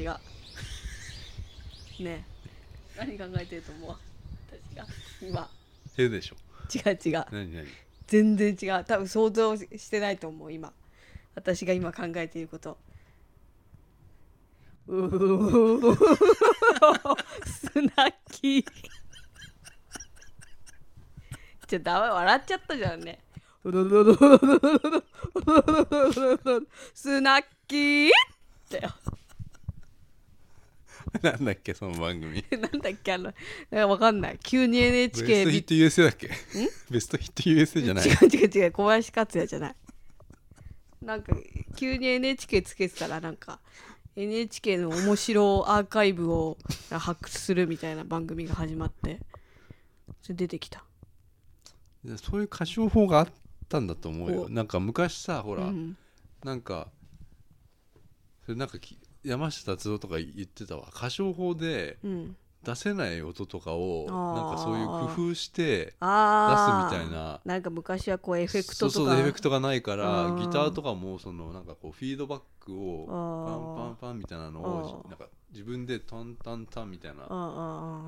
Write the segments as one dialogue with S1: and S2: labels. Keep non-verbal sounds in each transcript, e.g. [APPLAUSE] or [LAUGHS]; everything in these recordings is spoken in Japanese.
S1: 私が。ね。え何考えてると思う？私が。今。
S2: へでしょ。
S1: 違う違う。
S2: 何何？
S1: 全然違う。多分想像してないと思う今。私が今考えていること。うー。スナッキー。じゃダメ笑っちゃったじゃんね。スナッキーってよ [LAUGHS]
S2: なんだっけその番組。[LAUGHS]
S1: なんだっけあのなんかわかんない。急に
S2: ベ
S1: NHK 見
S2: ストヒット USA だっけ？ベストヒット USA [LAUGHS] じゃない。
S1: 違う違う違う。小林克也じゃない。なんか急に NHK つけてたらなんか NHK の面白アーカイブを発掘するみたいな番組が始まってそれ出てきた。
S2: でそういう歌唱法があったんだと思うよ。
S1: お。
S2: なんか昔さほら、
S1: うん。
S2: なんかそれなんかき山下達郎とか言ってたわ。歌唱法で
S1: うん。
S2: 出せない音とかを
S1: あー。
S2: なんかそういう工夫して出すみたいな。
S1: なんか昔はこうエフェクトとか。
S2: そうそうエフェクトがないから
S1: うん。
S2: ギターとかもそのなんかこうフィードバックをパンパンパンみたいなのをなんか自分でタンタンタンみたいな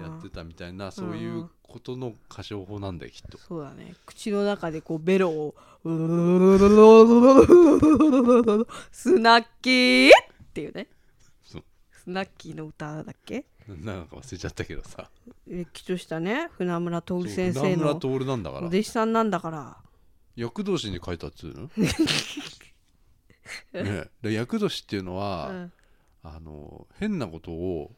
S2: やってたみたいなそういうことの歌唱法なんだよきっと。
S1: そうだね。口の中でこうベロを [LAUGHS] スナッキーっていうね
S2: そう
S1: スナッキーの歌だっけ？
S2: なんか忘れちゃったけどさ。
S1: れっきとしたね船村徹先生の
S2: 船村徹なんだから。
S1: お弟子さんなんだから。
S2: 厄年に書いたっつうの？[LAUGHS] ねで厄年っていうのは、
S1: うん。
S2: あの変なことを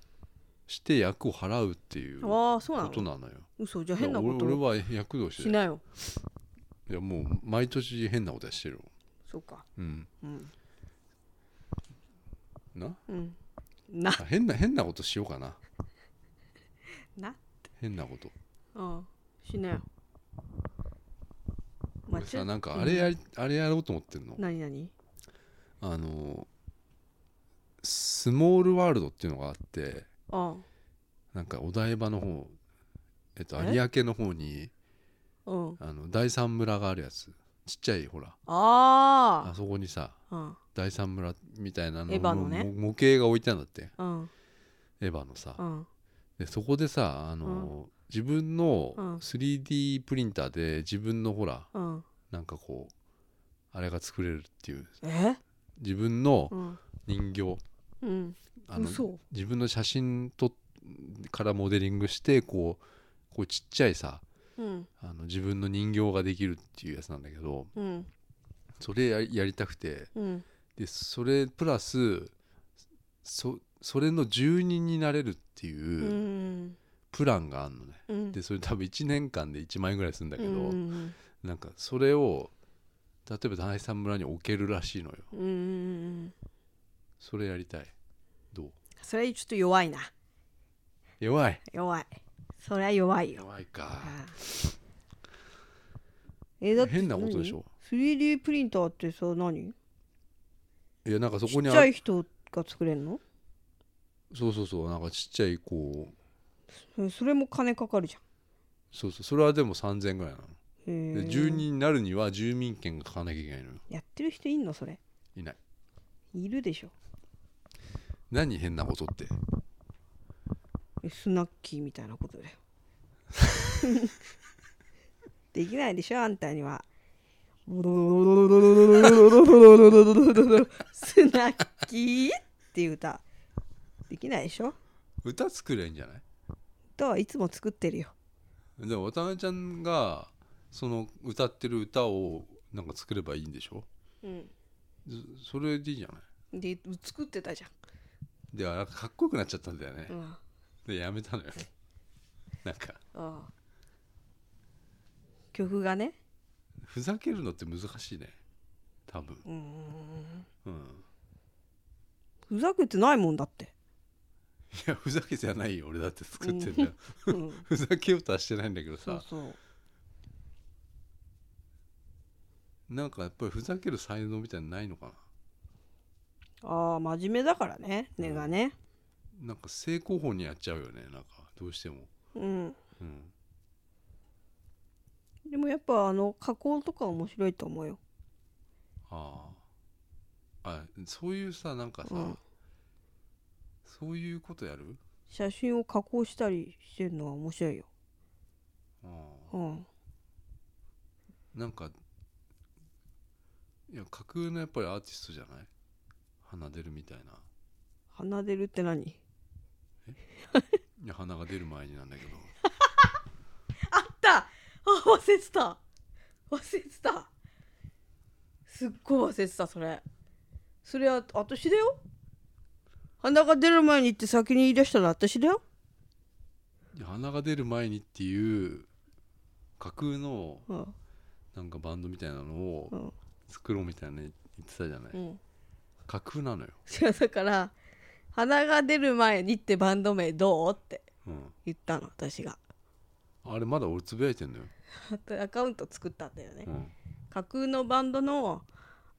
S2: して役を払うっていう
S1: ああそうなの？
S2: ことなのよ。
S1: 嘘じゃあ変なこと
S2: 俺俺は厄年で
S1: しなよ。
S2: いやもう毎年変なことはしてる
S1: そうか。
S2: うん。
S1: うん。
S2: な？
S1: うんな。
S2: あ変な変なことしようかな。[LAUGHS]
S1: な
S2: 変なこと。
S1: うん。しなよ。まあ
S2: 俺さなんかあれやり、あれやろうと思ってんの。
S1: 何何？
S2: あのスモールワールドっていうのがあって
S1: あ
S2: なんかお台場の方えっと
S1: え？
S2: 有明の方に
S1: うん。
S2: あの第三村があるやつちっちゃいほら。
S1: あ
S2: あそこにさ
S1: あうん。
S2: 第三村みたいなの
S1: エヴァのね。
S2: も模型が置いてあるんだって。
S1: うん。
S2: エヴァのさ。
S1: うん。
S2: でそこでさあの、自分の
S1: うん。
S2: 3D プリンターで自分のほら
S1: うん。
S2: なんかこうあれが作れるっていう。
S1: え？
S2: 自分の
S1: うん。
S2: 人形。
S1: うん。
S2: あの
S1: 嘘。
S2: 自分の写真とからモデリングしてこうこうちっちゃいさ
S1: うん
S2: あの自分の人形ができるっていうやつなんだけど
S1: うん
S2: それややりたくて
S1: うん。
S2: でそれプラスそそれの住人になれるって
S1: う
S2: いうんプランがあるのね、
S1: うん。
S2: でそれ多分1年間で1万円ぐらいするんだけど、
S1: うん
S2: なんかそれを例えば第三村に置けるらしいのよ。
S1: うんうん。
S2: それやりたい。どう？
S1: それちょっと弱いな。
S2: 弱い。
S1: 弱いそれは弱いよ。
S2: 弱いか。
S1: えだって
S2: 変なことでしょ。
S1: 何？3D プリンターってさ何？
S2: いやなんかそ
S1: ちっ
S2: こにあ
S1: ちゃい人が作れるの？
S2: そうそうそう。なんかちっちゃいこう。
S1: そそれも金かかるじゃ
S2: そうそう。それはでも3000円ぐらいなの。で住人になるには住民権が書かなきゃいけないのよ。
S1: やってる人いんのそれ？
S2: いない。
S1: いるでしょ。
S2: 何変なことって？
S1: えスナッキーみたいなことだよ。できないでしょあんたには。スナッキーっていう歌できないでしょ。
S2: 歌作れんじゃない？
S1: 歌はいつも作ってるよ。
S2: でも渡辺ちゃんがその歌ってる歌をなんか作ればいいんでしょ？
S1: うん。
S2: そそれでいいじゃない？
S1: で作ってたじ
S2: であかっこよくなっちゃったんだよね。
S1: ゃん、うん、あ
S2: でやめたのよ。なんか。
S1: あ曲がね。
S2: ふざけるのって難しいね。多分。
S1: うーん
S2: うん
S1: ふざけてないもんだって、
S2: いやふざけじゃないよ。俺だって作ってんだよ。
S1: うん、[LAUGHS]
S2: ふざけようとはしてないんだけどさ。
S1: そうそう。
S2: なんかやっぱりふざける才能みたいなのないのか
S1: ああ真面目だからね。根がね
S2: ななんか正攻法にやっちゃうよね。なんかどうしても。
S1: うん。
S2: うん。
S1: でもやっぱあの加工とか面白いと思うよ。
S2: あああそういうさなんかさ、
S1: うん。
S2: そういうことやる？
S1: 写真を加工したりしてるのは面白いよ。
S2: あ
S1: うん。
S2: あなんかいや架空のやっぱりアーティストじゃない？鼻出るみたいな。
S1: 鼻出るって何？[LAUGHS]
S2: いや鼻が出る前になんだけど。
S1: あった！あ忘れてた！忘れてた！すっごい忘れてたそれ。それは私だよ？鼻が出る前にって先に言い出したの私だよ？
S2: 鼻が出る前にっていう架空の
S1: うん。
S2: なんかバンドみたいなのを
S1: うん。
S2: 作ろうみたいな言ってたじゃない、
S1: うん。
S2: 架空なのよ、[LAUGHS]
S1: だから鼻が出る前にってバンド名どう？って
S2: うん、
S1: 言ったの私が。
S2: あれまだ俺つぶやいてんのよ、
S1: アカウント作ったんだよね。
S2: うん、
S1: 架空のバンドの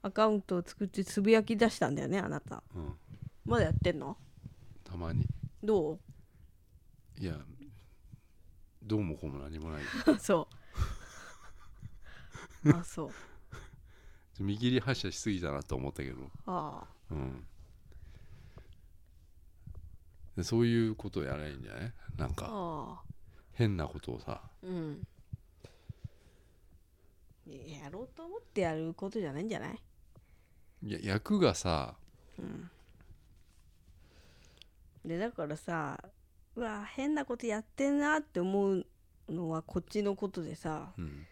S1: アカウントを作ってつぶやき出したんだよねあなた。
S2: うん、
S1: まだやってんの？
S2: たまに。
S1: どう？
S2: いやどうもこうも何もない。[LAUGHS]
S1: そう。[LAUGHS] あそう。
S2: 見切り発車しすぎたなと思ったけど、
S1: ああ。
S2: うん、でそういうことをやればいいんじゃない？なんか
S1: ああ。
S2: 変なことをさ。
S1: うん。やろうと思ってやることじゃないんじゃない？
S2: いや役がさ
S1: でだからさうわ変なことやってんなって思うのはこっちのことでさ。
S2: うん。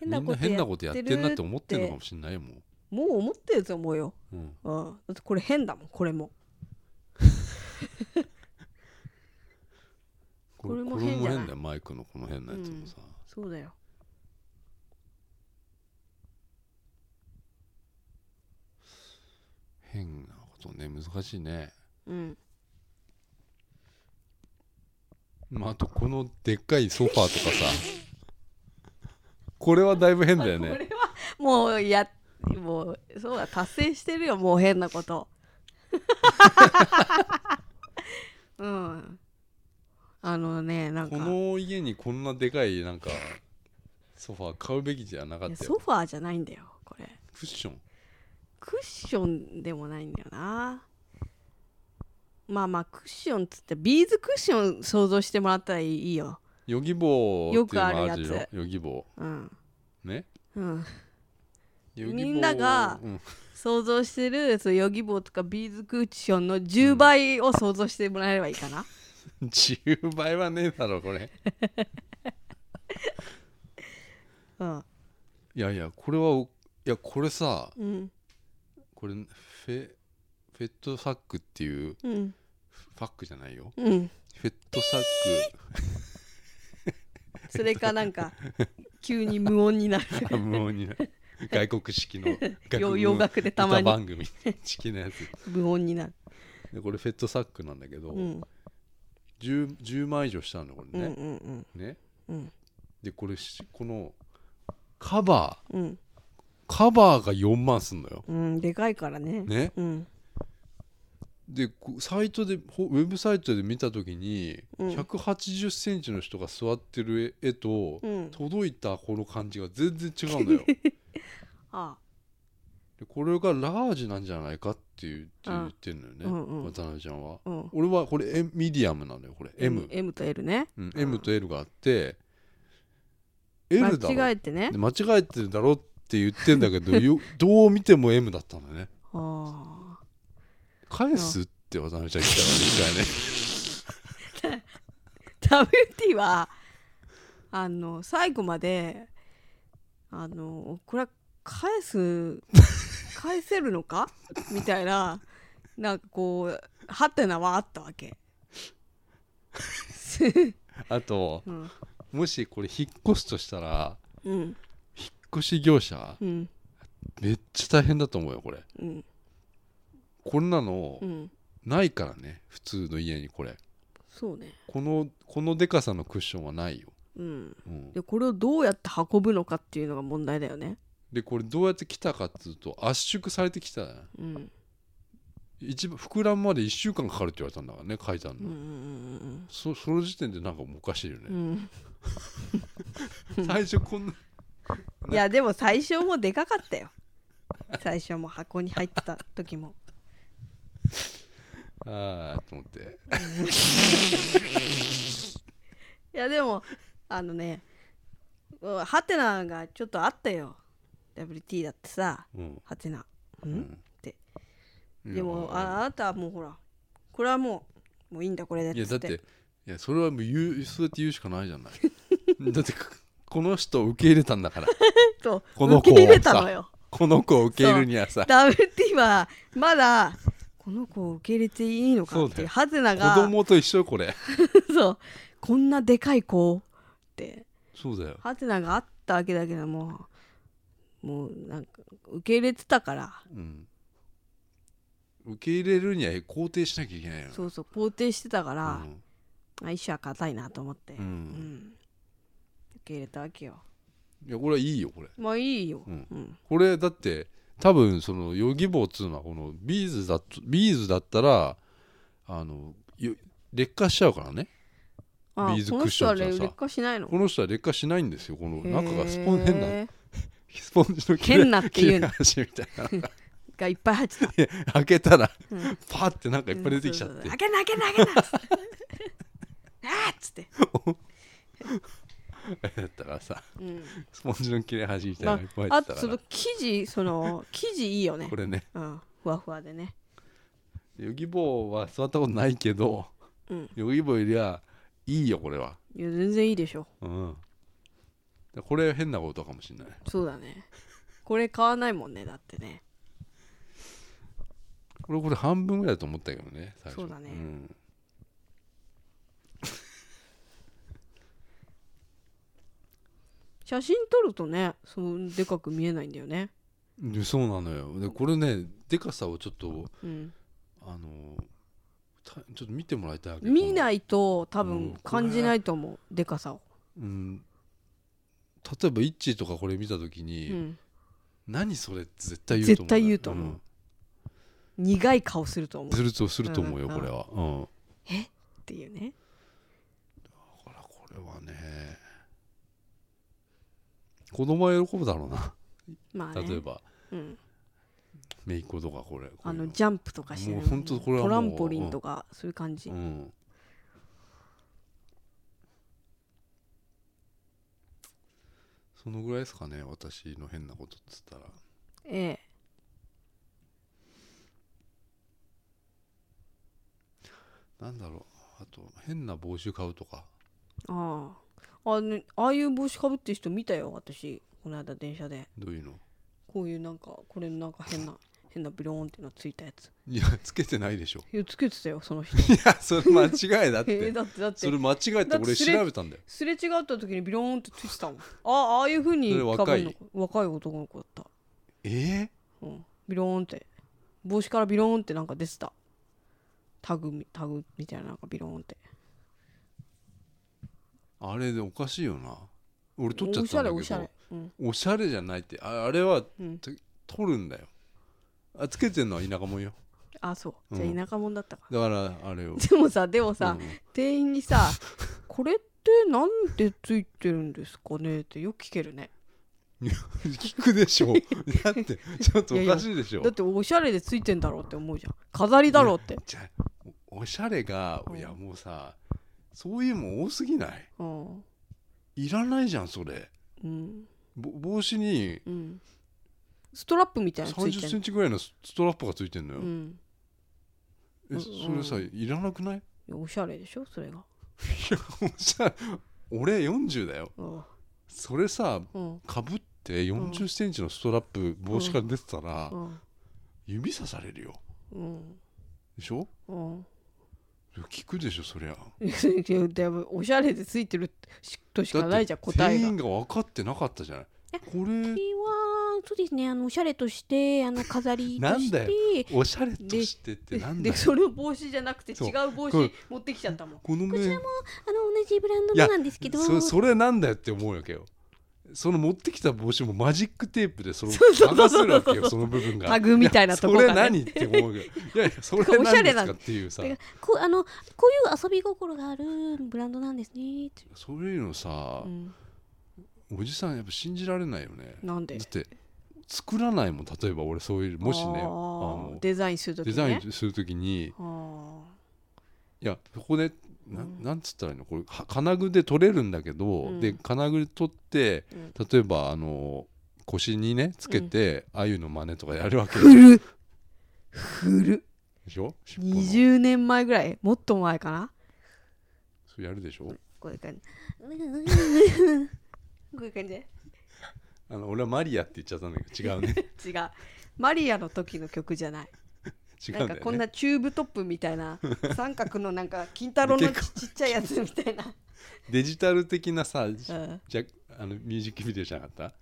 S1: 変
S2: みな
S1: なんことや
S2: ってんなって思ってんのか
S1: る
S2: もしんないよも
S1: もう思ってると思うよ、
S2: う、うん、
S1: うん、だってこれ変だもんこれも
S2: こ [LAUGHS]
S1: これも
S2: こ
S1: 変じゃない？
S2: 変だよマイクのこの変なやつもさ、
S1: そうだよ。
S2: 変なことね難しいね。
S1: うん。
S2: まああとこのでっかいソファーとかさ。これはだいぶ変だよね。
S1: これはもうやもうそうだ達成してるよもう変なこと [LAUGHS] うん。あのねなんか。
S2: この家にこんなでかいなんかソファー買うべきじゃなか
S1: いや
S2: ったよ。
S1: ソファーじゃないんだよこれ。
S2: クッション。
S1: クッションでもないんだよな。まあまあクッションっつってビーズクッション想像してもらったらいいよ。
S2: ヨギボー
S1: よ
S2: っていうの
S1: くあるやつ
S2: もあるでしょヨギボ
S1: うん。
S2: ーね？
S1: うんみんなが
S2: うん。
S1: 想像してるそうヨギボーとかビーズクッションの10倍を想像してもらえればいいかな、
S2: 10倍はねえだろこれ。[LAUGHS]
S1: うん。
S2: いやいやこれはいやこれさ
S1: うん。
S2: これフェフェットサックっていう
S1: うん。
S2: ファックじゃないよ。
S1: うん。
S2: フェットサッ [LAUGHS]
S1: それかなんか急に無音になる。[LAUGHS]
S2: 無音にな [LAUGHS] 外国式 [LAUGHS] の
S1: 洋洋楽でたまに。
S2: 歌番組式のやつ。
S1: 無音になる、
S2: でこれフェットサックなんだけど、
S1: うん。
S2: 10, 10万以上したのこれ
S1: うんう
S2: ね、
S1: ん。
S2: ね。
S1: うん。
S2: でこれしこのカバー。
S1: うん。
S2: カバーが4万すんのよ。
S1: うんでかいからね。
S2: ね。
S1: うん
S2: でこサイトでほウェブサイトで見た時に、
S1: うん。
S2: 1 8 0センチの人が座ってる絵と、
S1: うん。
S2: 届いたこの感じが全然違うんだよ。[LAUGHS]
S1: あ
S2: でこれがラージなんじゃないかって言って
S1: うん
S2: 言ってんのよね、
S1: うんうん。
S2: 渡辺ちゃんは。
S1: うん。
S2: 俺はこれエミディアムなのよこれ。M、
S1: M と L ね。
S2: うん M と L があって L だろ
S1: 間違えてね。
S2: で間違えてるだろって言ってんだけど [LAUGHS] よどう見ても M だったんだね。
S1: あ
S2: 返すって渡辺ちゃん言ったからね一回ね。
S1: あ WT はあの最後まであのこれは返す [LAUGHS] 返せるのか？みたいななんかこうハテナはあったわけ。[LAUGHS]
S2: あと
S1: うん。
S2: もしこれ引っ越すとしたら
S1: うん。
S2: 引っ越し業者
S1: うん。
S2: めっちゃ大変だと思うよこれ。
S1: うん
S2: こんなの
S1: うん。
S2: ないからね普通の家にこれ。
S1: そうね。
S2: このこのでかさのクッションはないよ、
S1: うん。
S2: うん、
S1: でこれをどうやって運ぶのかっていうのが問題だよね。
S2: でこれどうやって来たかっていうと圧縮されてきた。
S1: うん。
S2: 一番膨らむまで1週間かかるって言われたんだからね書いてあるの、
S1: うんうん
S2: そその時点でなんかもうおかしいよ
S1: うんう
S2: ね、
S1: ん。[LAUGHS]
S2: 最初こんな。
S1: いやでも最初もでかかったよ。最初も箱に入ってた時も
S2: ああと思って。[LAUGHS]
S1: いやでもあのねうんハテナがちょっとあったよ。WT だってさ
S2: うん
S1: ハテナ。
S2: うん？ん。
S1: って。でもああなたはもうほらこれはもうもういいんだこれで
S2: いやだってていやそれはもう言うそうやって言うしかないじゃない。[LAUGHS] だってここの人を受け入れたんだから。[LAUGHS]
S1: と
S2: この子を
S1: 受け入れたのよ。
S2: この子を受け入れるにはさ。
S1: WT はまだこの子を受け入れていいのかってハテナが
S2: 供と一緒よこれ。[LAUGHS]
S1: そう。こんなでかい子って。
S2: そうだよ。
S1: ハテナがあったわけだけどももうなんか受け入れてたから。
S2: うん。受け入れるには肯定しなきゃいけないよ
S1: そうそう肯定してたから、
S2: うん。
S1: あ一緒は硬いなと思って、
S2: うん。
S1: うん。受け入れたわけよ。
S2: いやこれはいいよこれ。
S1: まあいいよ、
S2: うん。
S1: うん。
S2: これだって多分その Yogibo っつうのはこのビーズだとビーズだったらあのよ劣化しちゃうからね。
S1: あ
S2: ビーズ
S1: この人は
S2: クッションってさ。
S1: 劣化しないの。
S2: この人は劣化しないんですよ。この中がスポン変な [LAUGHS] スポンジの
S1: 変なっていうの。
S2: みたいな。[LAUGHS]
S1: がいっぱい入ってた。
S2: 開けたら
S1: うん。
S2: パーってなんかいっぱい出てきちゃって。
S1: うんそうそう開けな開けな開けなあーっつって、[LAUGHS]
S2: だったからさ
S1: うん。
S2: スポンジの切れ端みたいな
S1: ま
S2: のがいっぱい
S1: あ、あ
S2: 入ってたから。
S1: とその生地その生地いいよね。
S2: これね。
S1: うん。ふわふわでね。
S2: ヨギボーは座ったことないけど
S1: うん。
S2: ヨギボーよりはいいよこれは。い
S1: や全然いいでしょ。
S2: うん。これ変なことかもしれない。
S1: そうだね。これ買わないもんねだってね。
S2: これこれ半分ぐらいだと思ったけどね最初。
S1: そうだね。
S2: ん
S1: 写真撮るとねそうでかく見えないんだよね。
S2: でそうなのよ。でこれねでかさをちょっと
S1: うん。
S2: あのたちょっと見てもらいたい
S1: 見ないいと多
S2: うん。
S1: 分感じないと思うでかさを、
S2: うん。例えばイッチーとかこれ見た時
S1: う
S2: に、
S1: ん、
S2: 何それって絶対言うと思う。
S1: 絶対言うと思う。苦い顔すると思う。
S2: するとすると思うよ、
S1: うん。
S2: これは、うん、
S1: っていうね。
S2: だからこれはね子供は喜ぶだろうな。
S1: まあね。
S2: 例えば。
S1: うん、
S2: 姪っ子とかこれ。
S1: あのジャンプとかしてる
S2: もうこれはもう
S1: トランポリンとかそういう感じ、
S2: うん。そのぐらいですかね私の変なことっつったら。
S1: ええ。
S2: なんだろう。あと変な帽子買うとか。
S1: あああ,、ね、ああいう帽子かぶってる人見たよ私。この間電車で。
S2: どういうの？
S1: こういうなんかこれなんか変な [LAUGHS] 変なビローンってのついたやつ。
S2: いやつけてないでしょ。
S1: いやつけてたよその人。
S2: いやそれ間違いだっ [LAUGHS]
S1: え
S2: て
S1: だってだって。
S2: それ間違いって俺調べたんだよ。
S1: すれ違った時にビローンってついてたもん。ああああいう風に
S2: それ若い。
S1: 若い男の子だった、
S2: え
S1: うん、ビローンって。帽子からビローンってなんか出てた。タグみタグみたいななんかビローンって。
S2: ー、あれでおかしいよな。俺取っちゃっ
S1: おしたゃれ
S2: んだけ
S1: おしゃれ
S2: ど、
S1: うん。
S2: おしゃれじゃないって。ああれは
S1: うん、
S2: 取るんだよ。あつけてんのは田舎もんよ。
S1: あそう。
S2: うん。
S1: じゃあ田舎者だったか、
S2: だからあれを。[LAUGHS]
S1: でもさでもさ、
S2: うん。
S1: 店員にさ「[LAUGHS] これってなんでついてるんですかね?」ってよく聞けるね。[LAUGHS]
S2: 聞くでしょ。だってちょっとおかしいでしょ。
S1: だっておしゃれでついてんだろうって思うじゃん。飾りだろうって。
S2: じゃあおおしゃれが
S1: うん。
S2: いやもうさそういうもん多すぎない？
S1: うん。
S2: いらないじゃんそれ。
S1: うん。
S2: ぼ帽子に
S1: うん。ストラップみたいなのつい
S2: 3 0
S1: てん
S2: センチぐらいのスストラップがついてんのよ、
S1: うん。
S2: え
S1: うん
S2: それさいらなくない？
S1: いやおしゃれでしょ？それが。
S2: おしゃれ。俺40だよ。
S1: うん。
S2: それさ
S1: うん。
S2: かぶって4 0センチのストラップ帽子から出てたら
S1: うん。
S2: 指さされるよ。
S1: うん。
S2: でしょ？
S1: うん
S2: 聞くでしょそりゃ。[LAUGHS]
S1: でもおしゃれでついてるとしかないじゃん答えが。
S2: 店員が分かってなかったじゃない。これ
S1: これはそうですねあのおしゃれとしてあの飾りとして
S2: なんだよ。おしゃれとしてってなんだよ。
S1: でそれ帽子じゃなくて違う帽子持ってきちゃったもん。
S2: この面
S3: あの同じブランドのなんですけど。
S2: そそれなんだよって思うわけよその持ってきた帽子もマジックテープでその剥がせるわけよその部分が。
S1: タグみたいなとこがね。
S2: それ何って思うけどいやいやそれ
S1: おしゃ
S2: 何です
S1: れな
S2: かっていうさ。
S3: こうあのこういう遊び心があるブランドなんですね。って
S2: そういうのさ
S1: う、ん
S2: おじさんやっぱ信じられないよね。
S1: なんで？
S2: だって作らないもん。例えば俺そういうもしね
S1: デザインするときね。
S2: デザインするに。
S1: あ
S2: いやここでな
S1: うん。
S2: なんつったらいいの？これは金具で取れるんだけど、
S1: うん。
S2: で金具で取って
S1: うん。
S2: 例えばあの腰にねつけて、あゆの真似とかやるわけ
S1: 古っ。古っ。
S2: でしょ？尻尾の。
S1: 20年前ぐらい？もっと前かな？
S2: それやるでしょ？
S1: こういう感じ。[LAUGHS] こういう感じ？で
S2: あの俺はマリアって言っちゃったんだけど違うね。[LAUGHS]
S1: 違う。マリアの時の曲じゃない
S2: 違うんだよね。
S1: なんかこんなチューブトップみたいな [LAUGHS] 三角のなんか金太郎のちっちゃいやつみたいな、
S2: デジタル的なさ、
S1: うん。
S2: じゃあのミュージックビデオじゃなかった？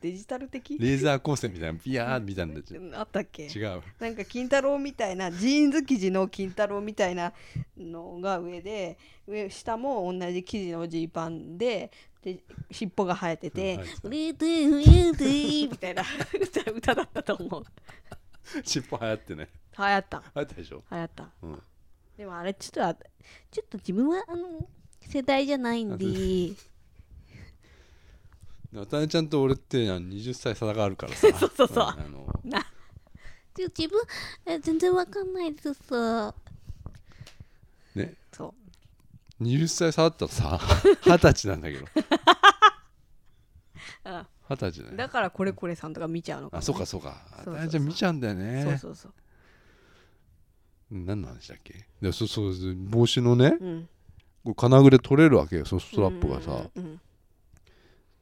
S1: デジタル的？
S2: レーザー光線みたいなピヤーみたいな
S1: あったっけ？
S2: 違う。
S1: なんか金太郎みたいなジーンズ生地の金太郎みたいなのが上で上下も同じ生地のジーパンでで尻尾が生えてて
S2: うん「
S1: レーテーレーテーみたいな歌歌だったと思う [LAUGHS]
S2: 尻尾流行ってね
S1: 流行った。
S2: 流行ったでしょ、
S1: 流行った。
S2: うん、
S1: でもあれちょっとあ
S3: ちょっと自分はあの世代じゃないんで。[LAUGHS]
S2: 渡辺ちゃんと俺ってあの20歳差があるからさ。[LAUGHS]
S1: そうそうそうん
S2: あの
S3: 自分え全然わかんないです。
S2: ね。
S1: そ
S2: 20歳差あったらさ二十歳なんだけど。
S1: う、
S2: 二十歳だ
S1: うん、
S2: よ。
S1: だからこれこれさんとか見ちゃうのかもね、
S2: あそうかそうか。
S1: そうそうそう。
S2: 渡辺ちゃん見ちゃうんだよね。
S1: そうそうそう。
S2: 何の話だっけ？でそうそう帽子のね
S1: うん。
S2: 金具で取れるわけよそのストラップがさ、
S1: うんうんうん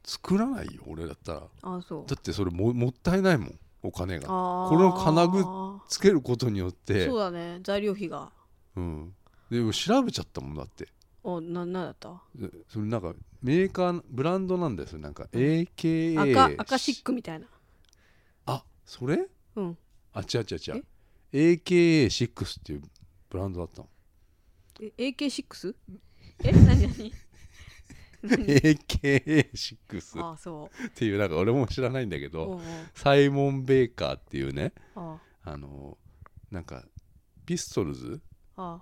S2: 作らないよ俺だったら。
S1: あそう。
S2: だってそれももったいないもんお金が。この金具つけることによって。
S1: そうだね材料費が。
S2: うん、でも調べちゃったもんだって
S1: おななんだった？
S2: でそれなんかメーカーブランドなんですよなんか AKA
S1: 赤赤シックみたいな。
S2: あそれ？
S1: うん。
S2: あ違う違う違う。AKA6 っていうブランドだったの。
S1: え AK6? [LAUGHS] え何何
S2: ？AKA6
S1: あそ
S2: っていうなんか俺も知らないんだけ
S1: う、う
S2: どサイモン・ベーカーっていうね
S1: あ
S2: あ。のなんかピストルズ？
S1: あ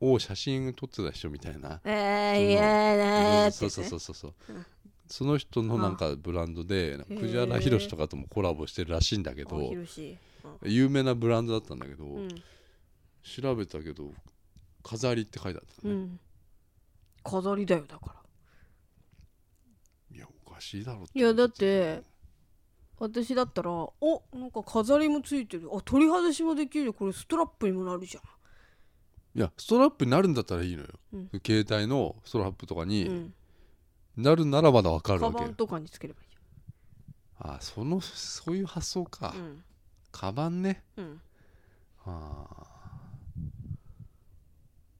S2: を写真撮ってた人みたいな。
S1: えー、いやねー
S2: そうそうそうそうそう。
S1: うん。
S2: その人のなんかブランドで藤原宏とかともコラボしてるらしいんだけ
S1: あ
S2: ど有名なブランドだったんだけど、
S1: うん、
S2: 調べたけど飾りって書いてあったね、
S1: うん、飾りだよだから。
S2: いやおかしいだろ
S1: いやだって私だったらおなんか飾りもついてる。あ取り外しもできるこれストラップにもなるじゃ
S2: いやストラップになるんだったらいいのよ、
S1: うん。
S2: 携帯のストラップとかに
S1: ん、
S2: なるならまだわかる
S1: カ
S2: わけ。よ、
S1: バンとかにつければいいじ
S2: あそのそういう発想か、
S1: うん。
S2: カバンね。
S1: うん。
S2: あ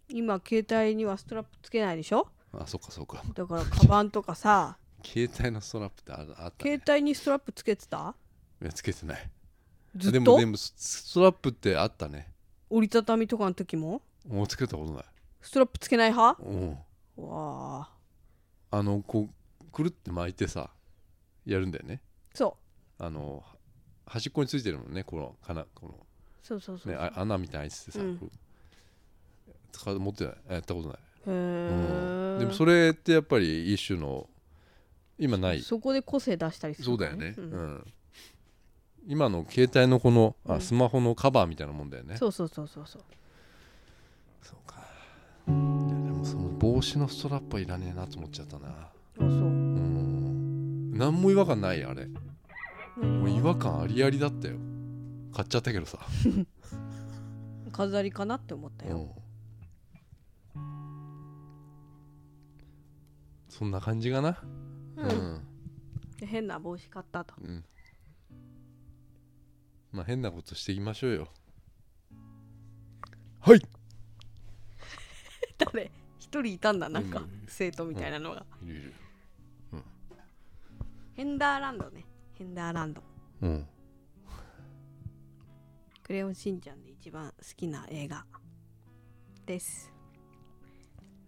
S1: 今携帯にはストラップつけないでしょ？
S2: ーあそっかそっか。
S1: だからカバンとかさ。[LAUGHS]
S2: 携帯のストラップってああった、
S1: 携
S2: ね、
S1: 帯にストラップつけてた？
S2: いやつけてない。
S1: ずっと？
S2: でもでもスストラップってあったね。
S1: 折りたたみとかの時も？
S2: もうつけたことない。
S1: ストラップつけない派？
S2: うん。
S1: わあ。
S2: あのこうくるって巻いてさやるんだよね。
S1: そ
S2: あの端っこについてるもんねこのかなこの。
S1: うそうそうそう、
S2: ね、あ穴みたいにしてさ、
S1: うん。
S2: こう。使う持ってない。やったことない、
S1: へえ、
S2: うん。でもそれってやっぱり一種の今ない。
S1: そこで個性出したりする
S2: そうだよね、
S1: う
S2: うんん。今の携帯のこのあ、
S1: うん。
S2: スマホのカバーみたいなもんだよね。
S1: そうそうそうそうそう
S2: そうか。いやでもその帽子のストラップはいらねえなと思っちゃったな。
S1: あそう。
S2: うん。何も違和感ないあれ。もう違和感ありありだったよ。買っちゃったけどさ、[LAUGHS]
S1: 飾りかなって思ったよ、
S2: うん。そんな感じかな？
S1: う
S2: うん。ん、
S1: で変な帽子買ったと。
S2: うん。まあ変なことしていきましょうよ。はい
S1: 誰？一人いたんだなんか
S2: うん
S1: 生徒みたいなのが、
S2: いる。いる
S1: ヘンダーランドね。ヘンダーランド。
S2: うん。
S1: クレヨンしんちゃんで一番好きな映画。です。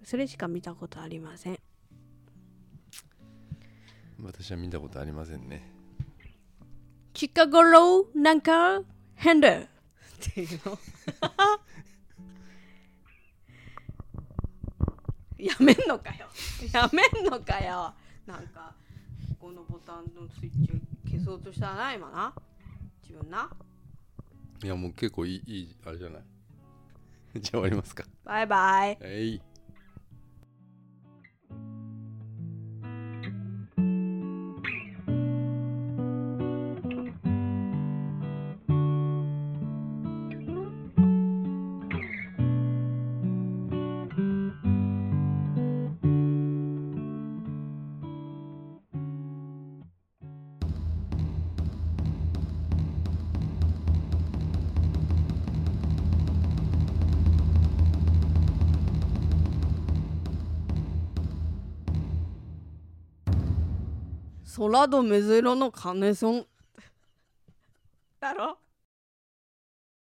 S1: それしか見たことありません。
S2: 私は見たことありませんね。
S1: チカゴローなんか？ヘンダーっていうの [LAUGHS] やめんのかよ。やめんのかよ。なんかここのボタンのスイッチを消そうとしたらな今な。自分な。い
S2: やもう結構いいいいあれじゃない？[LAUGHS] じゃあ終わりますか。
S1: バイバイ。
S2: はい
S1: 空と水色のカネソン